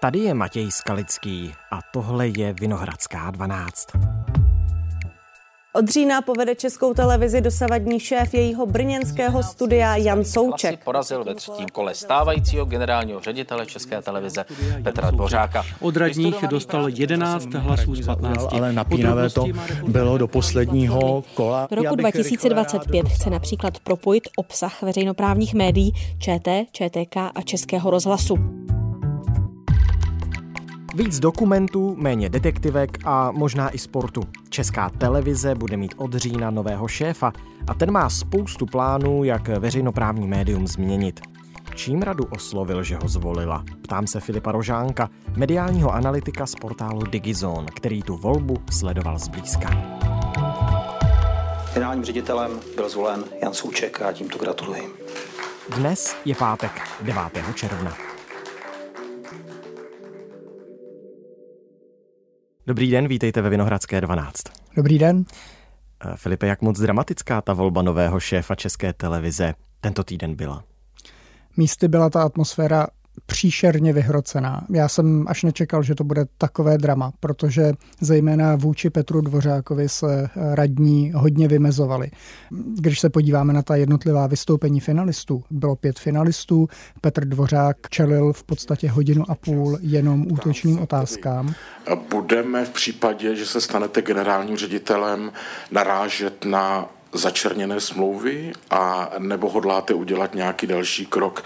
Tady je Matěj Skalický a tohle je Vinohradská 12. Od října povede českou televizi dosavadní šéf jejího brněnského studia Jan Souček. porazil ve třetím kole stávajícího generálního ředitele České televize Petra Dvořáka. Od radních dostal 11 hlasů z 15. Ale napínavé to bylo do posledního kola. Do roku 2025 chce například propojit obsah veřejnoprávních médií ČT, ČTK a Českého rozhlasu. Víc dokumentů, méně detektivek a možná i sportu. Česká televize bude mít od října nového šéfa a ten má spoustu plánů, jak veřejnoprávní médium změnit. Čím radu oslovil, že ho zvolila? Ptám se Filipa Rožánka, mediálního analytika z portálu Digizone, který tu volbu sledoval zblízka. Generálním ředitelem byl zvolen Jan Souček a tímto gratuluji. Dnes je pátek 9. června. Dobrý den, vítejte ve Vinohradské 12. Dobrý den. Eh, Filipe, jak moc dramatická ta volba nového šéfa České televize tento týden byla? Místy byla ta atmosféra příšerně vyhrocená. Já jsem až nečekal, že to bude takové drama, protože zejména vůči Petru Dvořákovi se radní hodně vymezovali. Když se podíváme na ta jednotlivá vystoupení finalistů, bylo pět finalistů, Petr Dvořák čelil v podstatě hodinu a půl jenom útočným otázkám. Budeme v případě, že se stanete generálním ředitelem, narážet na začerněné smlouvy a nebo hodláte udělat nějaký další krok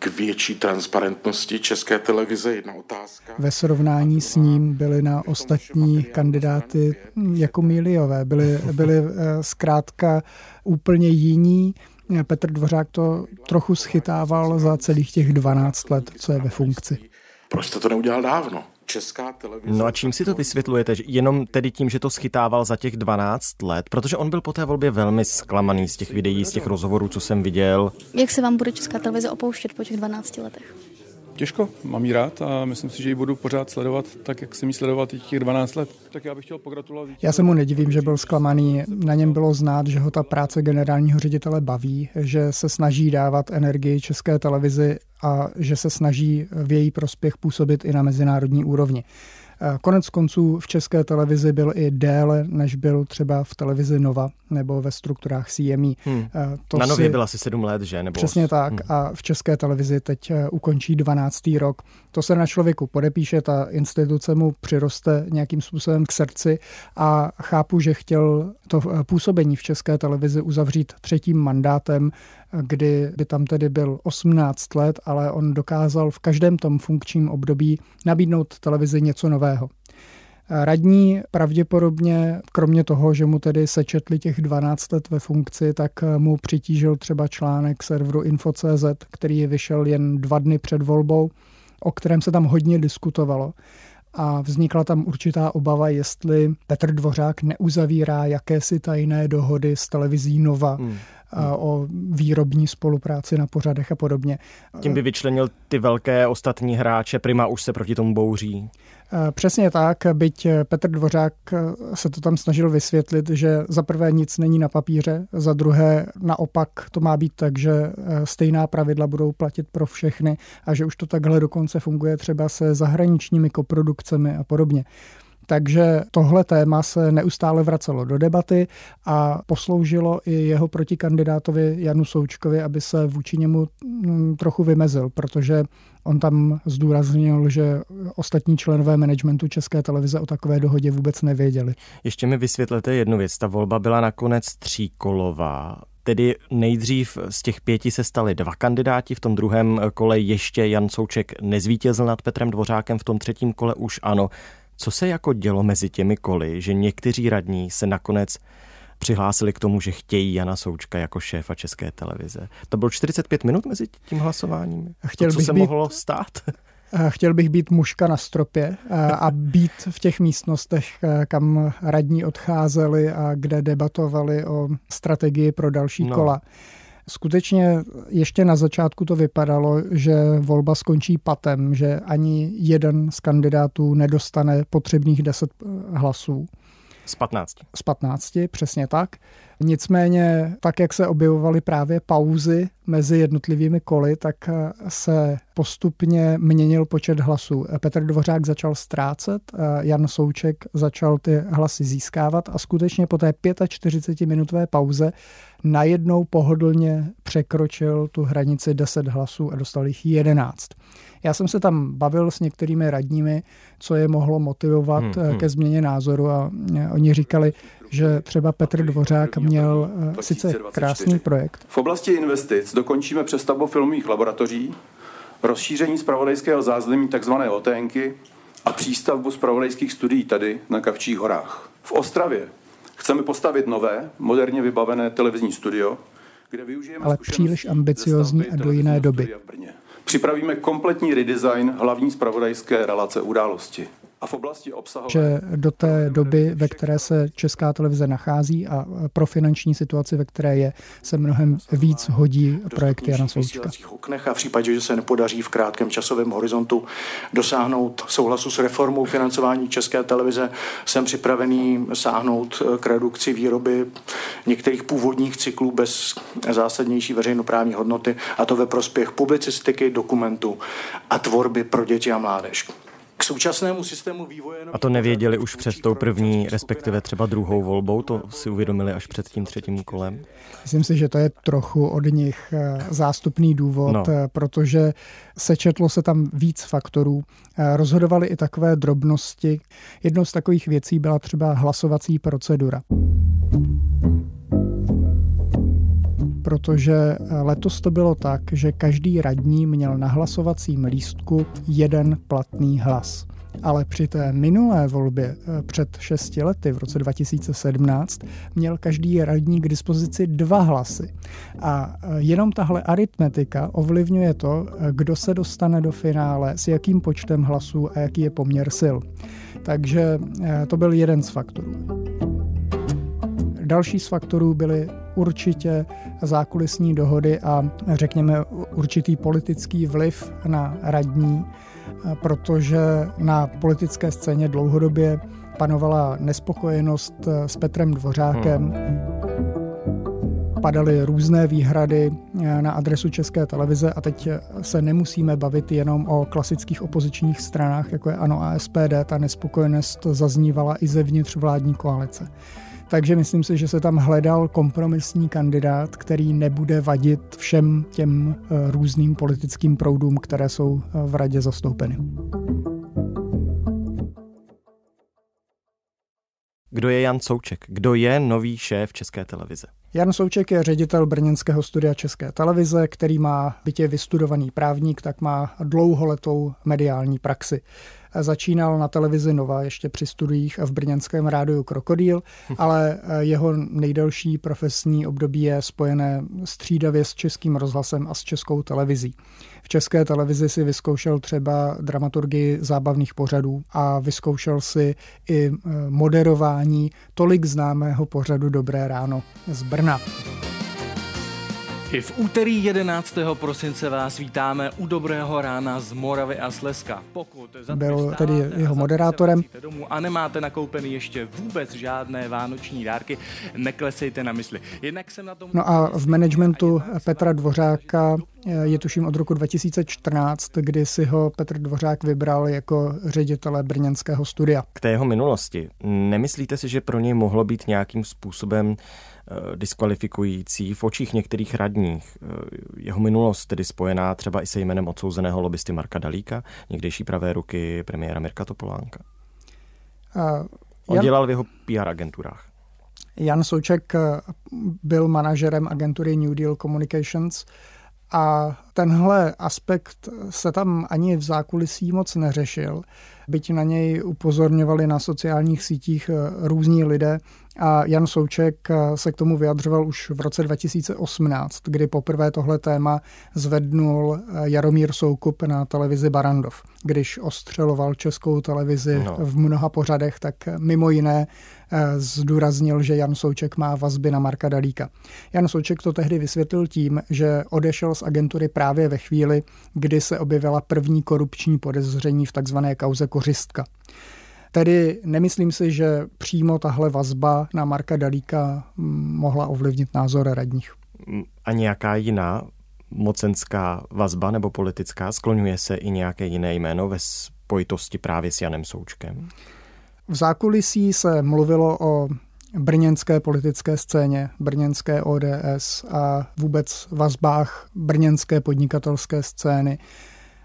k větší transparentnosti České televize? Jedna otázka. Ve srovnání s ním byly na ostatní kandidáty jako miliové. Byly, byly eh, zkrátka úplně jiní. Petr Dvořák to trochu schytával za celých těch 12 let, co je ve funkci. Proč jste to neudělal dávno? Česká televize. No a čím si to vysvětlujete? Jenom tedy tím, že to schytával za těch 12 let? Protože on byl po té volbě velmi zklamaný z těch videí, z těch rozhovorů, co jsem viděl. Jak se vám bude Česká televize opouštět po těch 12 letech? Těžko, mám jí rád a myslím si, že ji budu pořád sledovat tak, jak jsem ji sledoval těch 12 let. Tak já bych chtěl pogratulovat. Já se mu nedivím, že byl zklamaný. Na něm bylo znát, že ho ta práce generálního ředitele baví, že se snaží dávat energii České televizi a že se snaží v její prospěch působit i na mezinárodní úrovni. Konec konců v české televizi byl i déle, než byl třeba v televizi Nova nebo ve strukturách CME. Hmm. To Na Nově si... byl asi sedm let, že? Nebo Přesně tak. Hmm. A v české televizi teď eh, ukončí 12. rok. To se na člověku podepíše, ta instituce mu přiroste nějakým způsobem k srdci a chápu, že chtěl to eh, působení v české televizi uzavřít třetím mandátem, kdy by tam tedy byl 18 let, ale on dokázal v každém tom funkčním období nabídnout televizi něco nového. Radní pravděpodobně, kromě toho, že mu tedy sečetli těch 12 let ve funkci, tak mu přitížil třeba článek serveru Info.cz, který vyšel jen dva dny před volbou, o kterém se tam hodně diskutovalo a vznikla tam určitá obava, jestli Petr Dvořák neuzavírá jakési tajné dohody s televizí Nova hmm. o výrobní spolupráci na pořadech a podobně. Tím by vyčlenil ty velké ostatní hráče, Prima už se proti tomu bouří. Eh, přesně tak, byť Petr Dvořák eh, se to tam snažil vysvětlit, že za prvé nic není na papíře, za druhé naopak to má být tak, že eh, stejná pravidla budou platit pro všechny a že už to takhle dokonce funguje třeba se zahraničními koprodukcemi a podobně. Takže tohle téma se neustále vracelo do debaty a posloužilo i jeho protikandidátovi Janu Součkovi, aby se vůči němu mm, trochu vymezil, protože on tam zdůraznil, že ostatní členové managementu České televize o takové dohodě vůbec nevěděli. Ještě mi vysvětlete jednu věc. Ta volba byla nakonec tříkolová. Tedy nejdřív z těch pěti se stali dva kandidáti, v tom druhém kole ještě Jan Souček nezvítězil nad Petrem Dvořákem, v tom třetím kole už ano. Co se jako dělo mezi těmi koly, že někteří radní se nakonec přihlásili k tomu, že chtějí Jana Součka jako šéfa České televize. To bylo 45 minut mezi tím hlasováním? Chtěl to, co bych se být... mohlo stát? Chtěl bych být muška na stropě a být v těch místnostech, kam radní odcházeli a kde debatovali o strategii pro další no. kola. Skutečně ještě na začátku to vypadalo, že volba skončí patem, že ani jeden z kandidátů nedostane potřebných 10 hlasů. Z 15. Z 15, přesně tak. Nicméně, tak jak se objevovaly právě pauzy mezi jednotlivými koly, tak se postupně měnil počet hlasů. Petr Dvořák začal ztrácet, Jan Souček začal ty hlasy získávat a skutečně po té 45-minutové pauze najednou pohodlně překročil tu hranici 10 hlasů a dostal jich 11. Já jsem se tam bavil s některými radními, co je mohlo motivovat hmm, hmm. ke změně názoru a eh, oni říkali, že třeba Petr Dvořák měl eh, sice krásný projekt. V oblasti investic dokončíme přestavbu filmových laboratoří, rozšíření zpravodajského zázemí tzv. OTNky a přístavbu zpravodajských studií tady na Kavčích horách. V Ostravě chceme postavit nové, moderně vybavené televizní studio, kde využijeme Ale příliš ambiciozní a do jiné doby. Připravíme kompletní redesign hlavní zpravodajské relace události a v oblasti obsahu. Že do té doby, ve které se Česká televize nachází a pro finanční situaci, ve které je, se mnohem víc hodí projekty Jana Součka. a v případě, že se nepodaří v krátkém časovém horizontu dosáhnout souhlasu s reformou financování České televize, jsem připravený sáhnout k redukci výroby některých původních cyklů bez zásadnější veřejnoprávní hodnoty a to ve prospěch publicistiky, dokumentu a tvorby pro děti a mládež k současnému systému vývoje... A to nevěděli už před tou první, respektive třeba druhou volbou, to si uvědomili až před tím třetím kolem? Myslím si, že to je trochu od nich eh, zástupný důvod, no. Eh, protože sečetlo se tam víc faktorů. Eh, rozhodovali i takové drobnosti. Jednou z takových věcí byla třeba hlasovací procedura protože eh, letos to bylo tak, že každý radní měl na hlasovacím lístku jeden platný hlas. Ale při té minulé volbě eh, před šesti lety, v roce 2017, měl každý radní k dispozici dva hlasy. A eh, jenom tahle aritmetika ovlivňuje to, kdo se dostane do finále, s jakým počtem hlasů a jaký je poměr sil. Takže to byl jeden z faktorů. Další z faktorů byly určitě zákulisní dohody a řekněme určitý politický vliv na radní, protože na politické scéně dlouhodobě panovala nespokojenost s Petrem Dvořákem. Padaly různé výhrady na adresu České televize a teď se nemusíme bavit jenom o klasických opozičních stranách, jako je ANO a SPD. Ta nespokojenost zaznívala i zevnitř vládní koalice. Takže myslím si, že se tam hledal kompromisní kandidát, který nebude vadit všem těm eh, různým politickým proudům, které jsou eh, v radě zastoupeny. Kdo je Jan Souček? Kdo je nový šéf České televize? Jan Souček je ředitel brněnského studia České televize, který má bytě vystudovaný právník, tak má dlouholetou mediální praxi. Začínal na televizi Nova ještě při studiích v brněnském rádiu Krokodýl, ale eh, jeho nejdelší profesní období je spojené střídavě s českým rozhlasem a s českou televizí. V české televizi si vyzkoušel třeba dramaturgii zábavných pořadů a vyzkoušel si i eh, moderování tolik známého pořadu Dobré ráno z Brna. I v úterý 11. prosince vás vítáme u Dobrého rána z Moravy a Slezska. Pokud byl tedy jeho moderátorem. Domů a nemáte nakoupený ještě vůbec žádné vánoční dárky, neklesejte na mysli. Jednak jsem na tom... No a v managementu Petra Dvořáka je tuším od roku 2014, kdy si ho Petr Dvořák vybral jako ředitele brněnského studia. K té jeho minulosti, nemyslíte si, že pro něj mohlo být nějakým způsobem diskvalifikující v očích některých radních. Eh, jeho minulost tedy spojená třeba i se jménem odsouzeného lobbysty Marka Dalíka, někdejší pravé ruky premiéra Mirka Topolánka. Uh, On Jan... dělal v jeho PR agenturách. Jan Souček byl manažerem agentury New Deal Communications a tenhle aspekt se tam ani v zákulisí moc neřešil, byť na něj upozorňovali na sociálních sítích různí lidé, a Jan Souček eh, se k tomu vyjadřoval už v roce 2018, kdy poprvé tohle téma zvednul eh, Jaromír Soukup na televizi Barandov. Když ostřeloval českou televizi no. v mnoha pořadech, tak mimo jiné eh, zdůraznil, že Jan Souček má vazby na Marka Dalíka. Jan Souček to tehdy vysvětlil tím, že odešel z agentury právě ve chvíli, kdy se objevila první korupční podezření v takzvané kauze Kořistka. Tedy nemyslím si, že přímo tahle vazba na Marka Dalíka mohla ovlivnit názor radních. A nějaká jiná mocenská vazba nebo politická? Skloňuje se i nějaké jiné jméno ve spojitosti právě s Janem Součkem? V zákulisí se mluvilo o brněnské politické scéně, brněnské ODS a vůbec vazbách brněnské podnikatelské scény,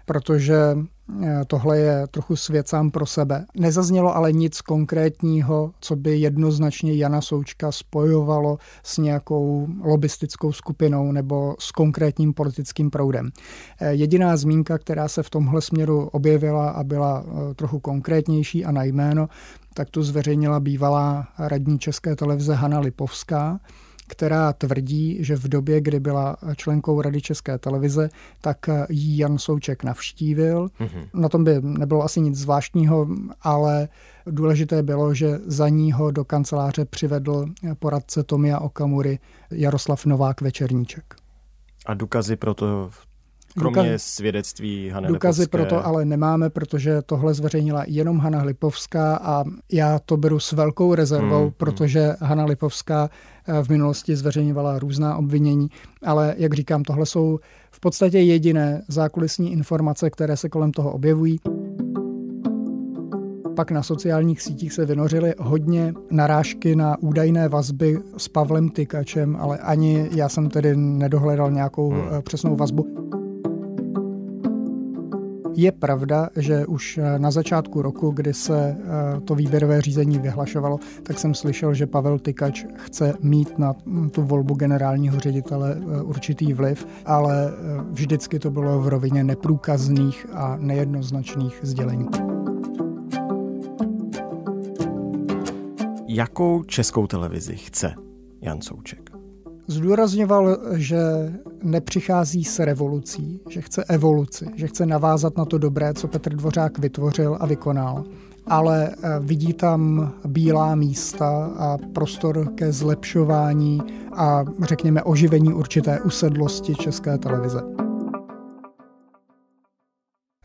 protože Eh, tohle je trochu svět sám pro sebe. Nezaznělo ale nic konkrétního, co by jednoznačně Jana Součka spojovalo s nějakou lobistickou skupinou nebo s konkrétním politickým proudem. Eh, jediná zmínka, která se v tomhle směru objevila a byla eh, trochu konkrétnější a na jméno, tak tu zveřejnila bývalá radní České televize Hana Lipovská, která tvrdí, že v době, kdy byla členkou Rady České televize, tak jí Jan Souček navštívil. Mm-hmm. Na tom by nebylo asi nic zvláštního, ale důležité bylo, že za ní ho do kanceláře přivedl poradce Tomia Okamury Jaroslav Novák Večerníček. A důkazy pro to Kromě Důkaz, svědectví Hany Důkazy Lipovské. proto ale nemáme, protože tohle zveřejnila jenom Hana Lipovská a já to beru s velkou rezervou, hmm, protože hmm. Hana Lipovská eh, v minulosti zveřejňovala různá obvinění, ale jak říkám, tohle jsou v podstatě jediné zákulisní informace, které se kolem toho objevují. Pak na sociálních sítích se vynořily hodně narážky na údajné vazby s Pavlem Tykačem, ale ani já jsem tedy nedohledal nějakou hmm. Eh, přesnou vazbu. Je pravda, že už eh, na začátku roku, kdy se eh, to výběrové řízení vyhlašovalo, tak jsem slyšel, že Pavel Tykač chce mít na hm, tu volbu generálního ředitele eh, určitý vliv, ale vždycky to bylo v rovině neprůkazných a nejednoznačných sdělení. Jakou českou televizi chce Jan Souček? Zdůrazňoval, že nepřichází s revolucí, že chce evoluci, že chce navázat na to dobré, co Petr Dvořák vytvořil a vykonal, ale eh, vidí tam bílá místa a prostor ke zlepšování a řekněme oživení určité usedlosti české televize.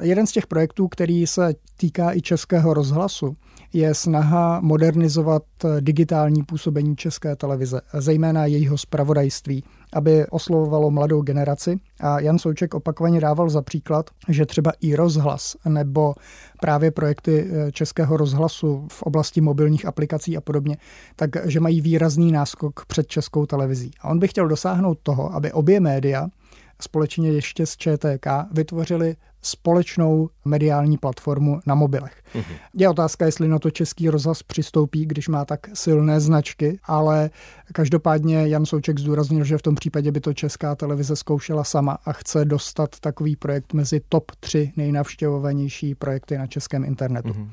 Jeden z těch projektů, který se týká i českého rozhlasu, je snaha modernizovat digitální působení české televize, zejména jejího zpravodajství, aby oslovovalo mladou generaci. A Jan Souček opakovaně dával za příklad, že třeba i rozhlas nebo právě projekty eh, českého rozhlasu v oblasti mobilních aplikací a podobně, takže mají výrazný náskok před českou televizí. A on by chtěl dosáhnout toho, aby obě média společně ještě s ČTK vytvořili společnou mediální platformu na mobilech. Mm-hmm. Je otázka, jestli na to český rozhlas přistoupí, když má tak silné značky, ale každopádně Jan Souček zdůraznil, že v tom případě by to česká televize zkoušela sama a chce dostat takový projekt mezi top 3 nejnavštěvovanější projekty na českém internetu. Mm-hmm.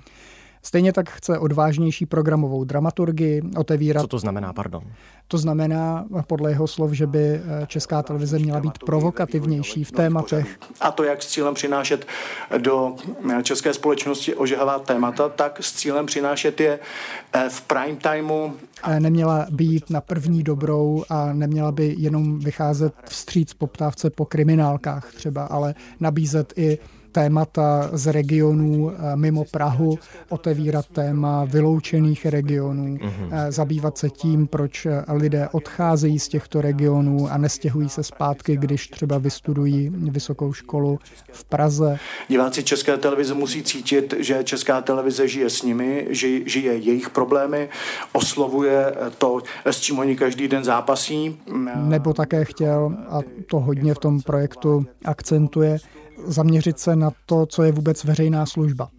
Stejně tak chce odvážnější programovou dramaturgii, otevírat. Co to znamená, pardon? To znamená, podle jeho slov, že by eh, česká televize měla být provokativnější v tématech. A to jak s cílem přinášet do eh, české společnosti ožehavá témata, tak s cílem přinášet je eh, v prime timeu. Neměla být na první dobrou a neměla by jenom vycházet vstříc poptávce po kriminálkách třeba, ale nabízet i témata z regionů eh, mimo Prahu, otevírat téma vyloučených regionů, mm-hmm. zabývat se tím, proč eh, lidé odcházejí z těchto regionů a nestěhují se zpátky, když třeba vystudují vysokou školu v Praze. Diváci České televize musí cítit, že Česká televize žije s nimi, že žije jejich problémy, oslovuje to, s čím oni každý den zápasí. Nebo také chtěl, a to hodně v tom projektu akcentuje, zaměřit se na to, co je vůbec veřejná služba.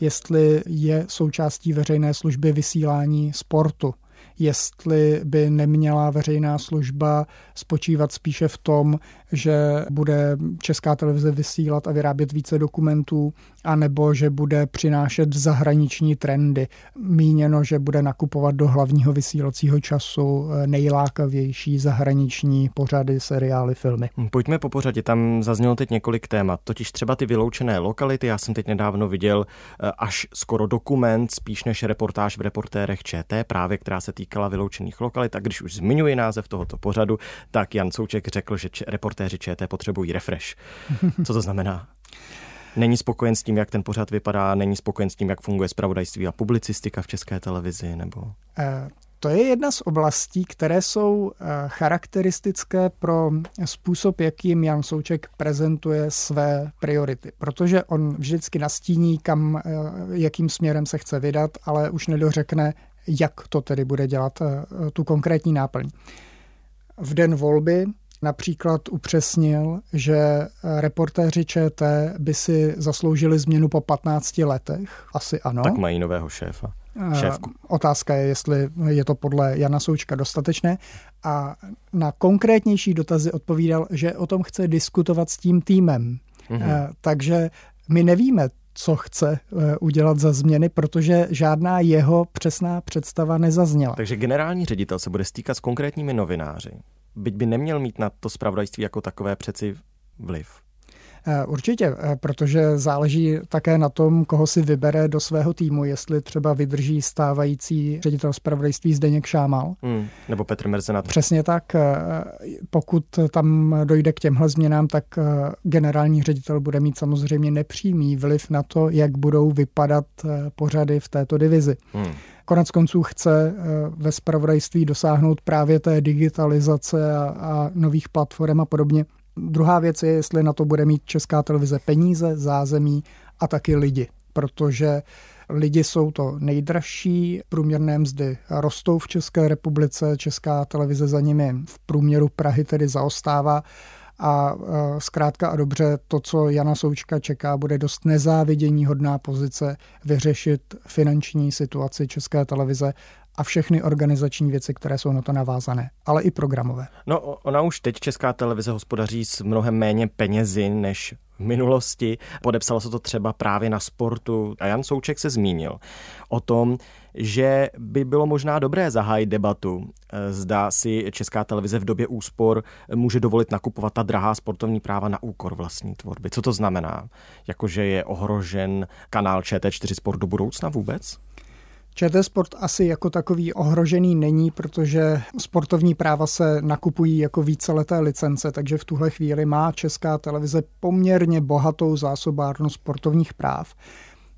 Jestli je součástí veřejné služby vysílání sportu, jestli by neměla veřejná služba spočívat spíše v tom, že bude česká televize vysílat a vyrábět více dokumentů, anebo že bude přinášet zahraniční trendy. Míněno, že bude nakupovat do hlavního vysílacího času nejlákavější zahraniční pořady, seriály, filmy. Hm, pojďme po pořadě, tam zaznělo teď několik témat, totiž třeba ty vyloučené lokality. Já jsem teď nedávno viděl eh, až skoro dokument, spíš než reportáž v reportérech ČT, právě která se týkala vyloučených lokalit. A když už zmiňuji název tohoto pořadu, tak Jan Souček řekl, že reportéři ČT potřebují refresh. Co to znamená? Není spokojen s tím, jak ten pořad vypadá, není spokojen s tím, jak funguje spravodajství a publicistika v české televizi, nebo? Eh, to je jedna z oblastí, které jsou eh, charakteristické pro způsob, jakým Jan Souček prezentuje své priority. Protože on vždycky nastíní, kam, eh, jakým směrem se chce vydat, ale už nedořekne, jak to tedy bude dělat tu konkrétní náplň. V den volby například upřesnil, že reportéři ČT by si zasloužili změnu po 15 letech. Asi ano. Tak mají nového šéfa. Šéfku. Otázka je, jestli je to podle Jana Součka dostatečné. A na konkrétnější dotazy odpovídal, že o tom chce diskutovat s tím týmem. Mm-hmm. Takže my nevíme, co chce eh, udělat za změny, protože žádná jeho přesná představa nezazněla. Takže generální ředitel se bude stýkat s konkrétními novináři, byť by neměl mít na to spravodajství jako takové přeci vliv. Eh, určitě, eh, protože záleží také na tom, koho si vybere do svého týmu, jestli třeba vydrží stávající ředitel zpravodajství Zdeněk Šámal. Hmm, nebo Petr Merzenat. Přesně tak. Eh, pokud tam dojde k těmhle změnám, tak generální ředitel bude mít samozřejmě nepřímý vliv na to, jak budou vypadat pořady v této divizi. Hmm. Konec konců chce ve spravodajství dosáhnout právě té digitalizace a, a nových platform a podobně. Druhá věc je, jestli na to bude mít česká televize peníze, zázemí a taky lidi, protože lidi jsou to nejdražší, průměrné mzdy rostou v České republice, česká televize za nimi v průměru Prahy tedy zaostává a e, zkrátka a dobře to, co Jana Součka čeká, bude dost nezávidění hodná pozice vyřešit finanční situaci České televize a všechny organizační věci, které jsou na to navázané, ale i programové. No, ona už teď Česká televize hospodaří s mnohem méně penězi než v minulosti. Podepsalo se to třeba právě na sportu a Jan Souček se zmínil o tom, že by bylo možná dobré zahájit debatu. Eh, zda si Česká televize v době úspor může dovolit nakupovat ta drahá sportovní práva na úkor vlastní tvorby. Co to znamená? Jakože je ohrožen kanál ČT4 Sport do budoucna vůbec? ČT Sport asi jako takový ohrožený není, protože sportovní práva se nakupují jako víceleté licence, takže v tuhle chvíli má Česká televize poměrně bohatou zásobárnu sportovních práv.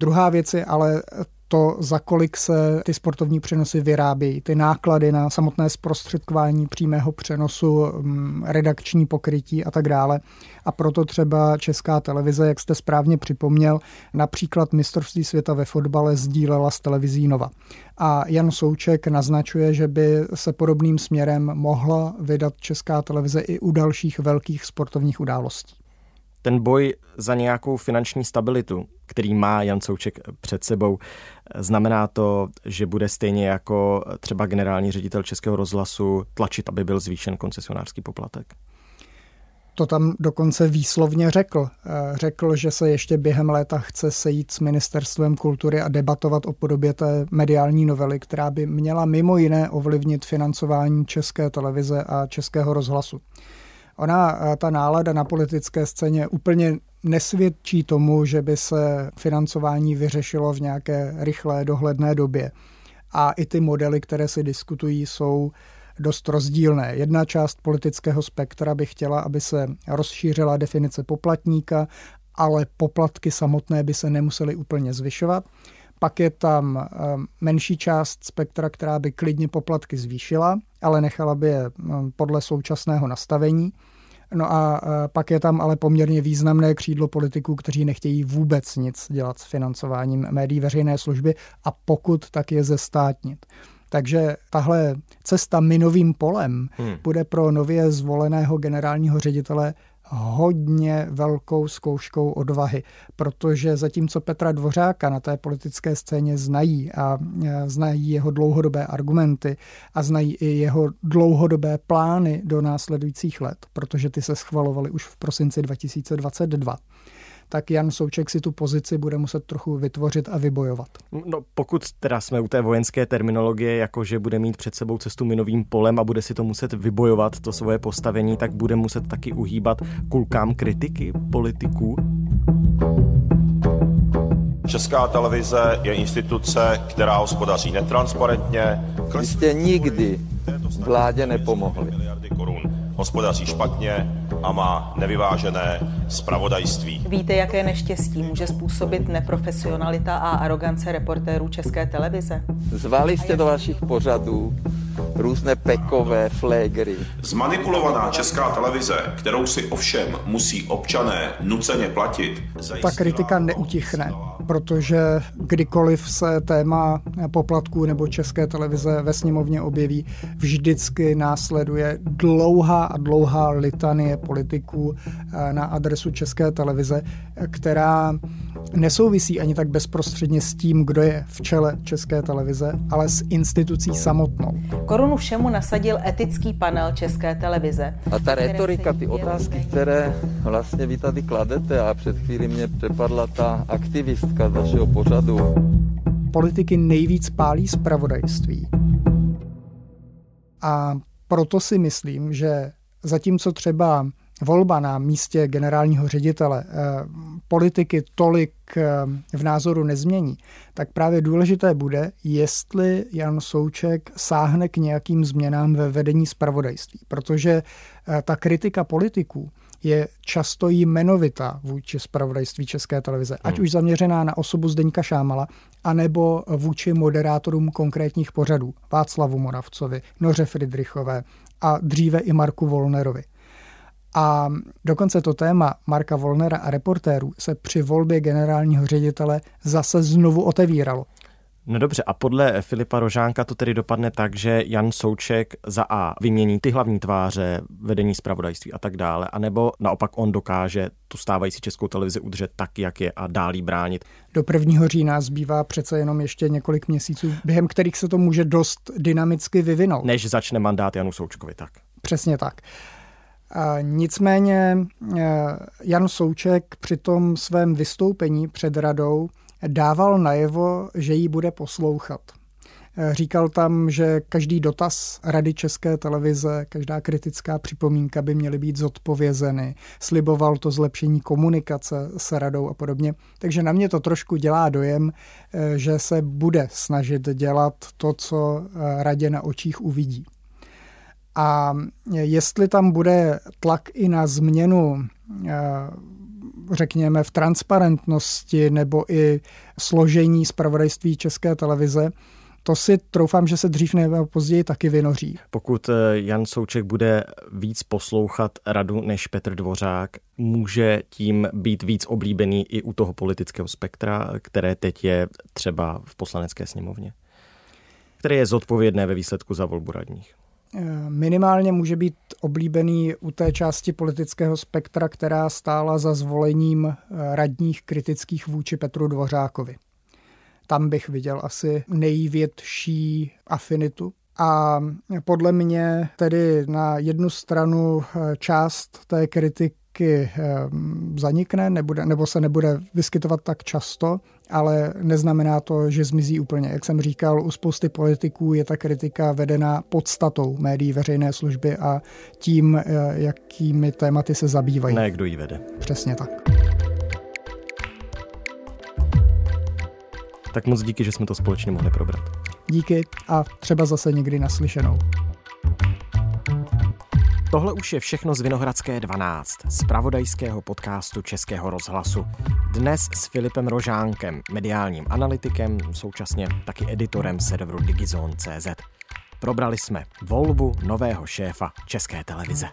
Druhá věc je ale to, za kolik se ty sportovní přenosy vyrábějí, ty náklady na samotné zprostředkování přímého přenosu, mm, redakční pokrytí a tak dále. A proto třeba Česká televize, jak jste správně připomněl, například mistrovství světa ve fotbale sdílela s televizí Nova. A Jan Souček naznačuje, že by se podobným směrem mohla vydat Česká televize i u dalších velkých sportovních událostí ten boj za nějakou finanční stabilitu, který má Jan Souček před sebou, znamená to, že bude stejně jako třeba generální ředitel Českého rozhlasu tlačit, aby byl zvýšen koncesionářský poplatek? To tam dokonce výslovně řekl. Řekl, že se ještě během léta chce sejít s ministerstvem kultury a debatovat o podobě té mediální novely, která by měla mimo jiné ovlivnit financování české televize a českého rozhlasu. Ona, eh, ta nálada na politické scéně úplně nesvědčí tomu, že by se financování vyřešilo v nějaké rychlé dohledné době. A i ty modely, které se diskutují, jsou dost rozdílné. Jedna část politického spektra by chtěla, aby se rozšířila definice poplatníka, ale poplatky samotné by se nemusely úplně zvyšovat. Pak je tam eh, menší část spektra, která by klidně poplatky zvýšila, ale nechala by je eh, podle současného nastavení. No a eh, pak je tam ale poměrně významné křídlo politiků, kteří nechtějí vůbec nic dělat s financováním médií veřejné služby a pokud, tak je zestátnit. Takže tahle cesta minovým polem hmm. bude pro nově zvoleného generálního ředitele hodně velkou zkouškou odvahy, protože zatímco Petra Dvořáka na té politické scéně znají a znají jeho dlouhodobé argumenty a znají i jeho dlouhodobé plány do následujících let, protože ty se schvalovaly už v prosinci 2022 tak Jan Souček si tu pozici bude muset trochu vytvořit a vybojovat. No, pokud teda jsme u té vojenské terminologie, jako že bude mít před sebou cestu minovým polem a bude si to muset vybojovat, to svoje postavení, tak bude muset taky uhýbat kulkám kritiky politiků. Česká televize je instituce, která hospodaří netransparentně. Vy jste nikdy vládě nepomohli. Hospodaří špatně, a má nevyvážené spravodajství. Víte, jaké neštěstí může způsobit neprofesionalita a arogance reportérů České televize? Zvali jste do vašich pořadů různé pekové flégry. Zmanipulovaná česká televize, kterou si ovšem musí občané nuceně platit. Ta kritika neutichne, protože kdykoliv se téma poplatků nebo české televize ve sněmovně objeví, vždycky následuje dlouhá a dlouhá litanie politiků eh, na adresu české televize, která nesouvisí ani tak bezprostředně s tím, kdo je v čele české televize, ale s institucí samotnou. Korunu všemu nasadil etický panel České televize. A ta retorika, ty otázky, které vlastně vy tady kladete a před chvíli mě přepadla ta aktivistka z vašeho pořadu. Politiky nejvíc pálí zpravodajství. A proto si myslím, že zatímco třeba volba na místě generálního ředitele eh, politiky tolik eh, v názoru nezmění, tak právě důležité bude, jestli Jan Souček sáhne k nějakým změnám ve vedení spravodajství. Protože eh, ta kritika politiků je často jmenovitá vůči spravodajství České televize, ať hmm. už zaměřená na osobu Zdeňka Šámala, anebo vůči moderátorům konkrétních pořadů, Václavu Moravcovi, Noře Friedrichové a dříve i Marku Volnerovi. A dokonce to téma Marka Volnera a reportérů se při volbě generálního ředitele zase znovu otevíralo. No dobře, a podle Filipa Rožánka to tedy dopadne tak, že Jan Souček za A vymění ty hlavní tváře, vedení zpravodajství a tak dále, anebo naopak on dokáže tu stávající českou televizi udržet tak, jak je a dálí bránit. Do 1. října zbývá přece jenom ještě několik měsíců, během kterých se to může dost dynamicky vyvinout. Než začne mandát Janu Součkovi, tak. Přesně tak. Nicméně eh, Jan Souček při tom svém vystoupení před radou dával najevo, že jí bude poslouchat. Eh, říkal tam, že každý dotaz Rady České televize, každá kritická připomínka by měly být zodpovězeny. Sliboval to zlepšení komunikace s radou a podobně. Takže na mě to trošku dělá dojem, eh, že se bude snažit dělat to, co radě na očích uvidí. A jestli tam bude tlak i na změnu eh, řekněme, v transparentnosti nebo i složení zpravodajství České televize, to si troufám, že se dřív nebo později taky vynoří. Pokud eh, Jan Souček bude víc poslouchat radu než Petr Dvořák, může tím být víc oblíbený i u toho politického spektra, které teď je třeba v poslanecké sněmovně, které je zodpovědné ve výsledku za volbu radních minimálně může být oblíbený u té části politického spektra, která stála za zvolením eh, radních kritických vůči Petru Dvořákovi. Tam bych viděl asi největší afinitu. A podle mě tedy na jednu stranu eh, část té kritiky taky ehm, zanikne nebude, nebo se nebude vyskytovat tak často, ale neznamená to, že zmizí úplně. Jak jsem říkal, u spousty politiků je ta kritika vedena podstatou médií veřejné služby a tím, eh, jakými tématy se zabývají. Ne, kdo ji vede. Přesně tak. Tak moc díky, že jsme to společně mohli probrat. Díky a třeba zase někdy naslyšenou. Tohle už je všechno z Vinohradské 12, z pravodajského podcastu Českého rozhlasu. Dnes s Filipem Rožánkem, mediálním analytikem, současně taky editorem serveru Digizone.cz. Probrali jsme volbu nového šéfa České televize.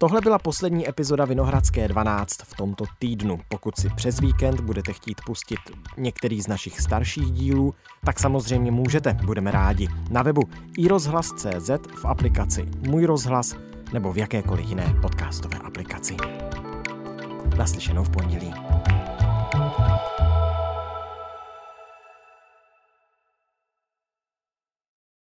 Tohle byla poslední epizoda Vinohradské 12 v tomto týdnu. Pokud si přes víkend budete chtít pustit některý z našich starších dílů, tak samozřejmě můžete, budeme rádi. Na webu iRozhlas.cz v aplikaci Můj rozhlas nebo v jakékoliv jiné podcastové aplikaci. Naslyšenou v pondělí.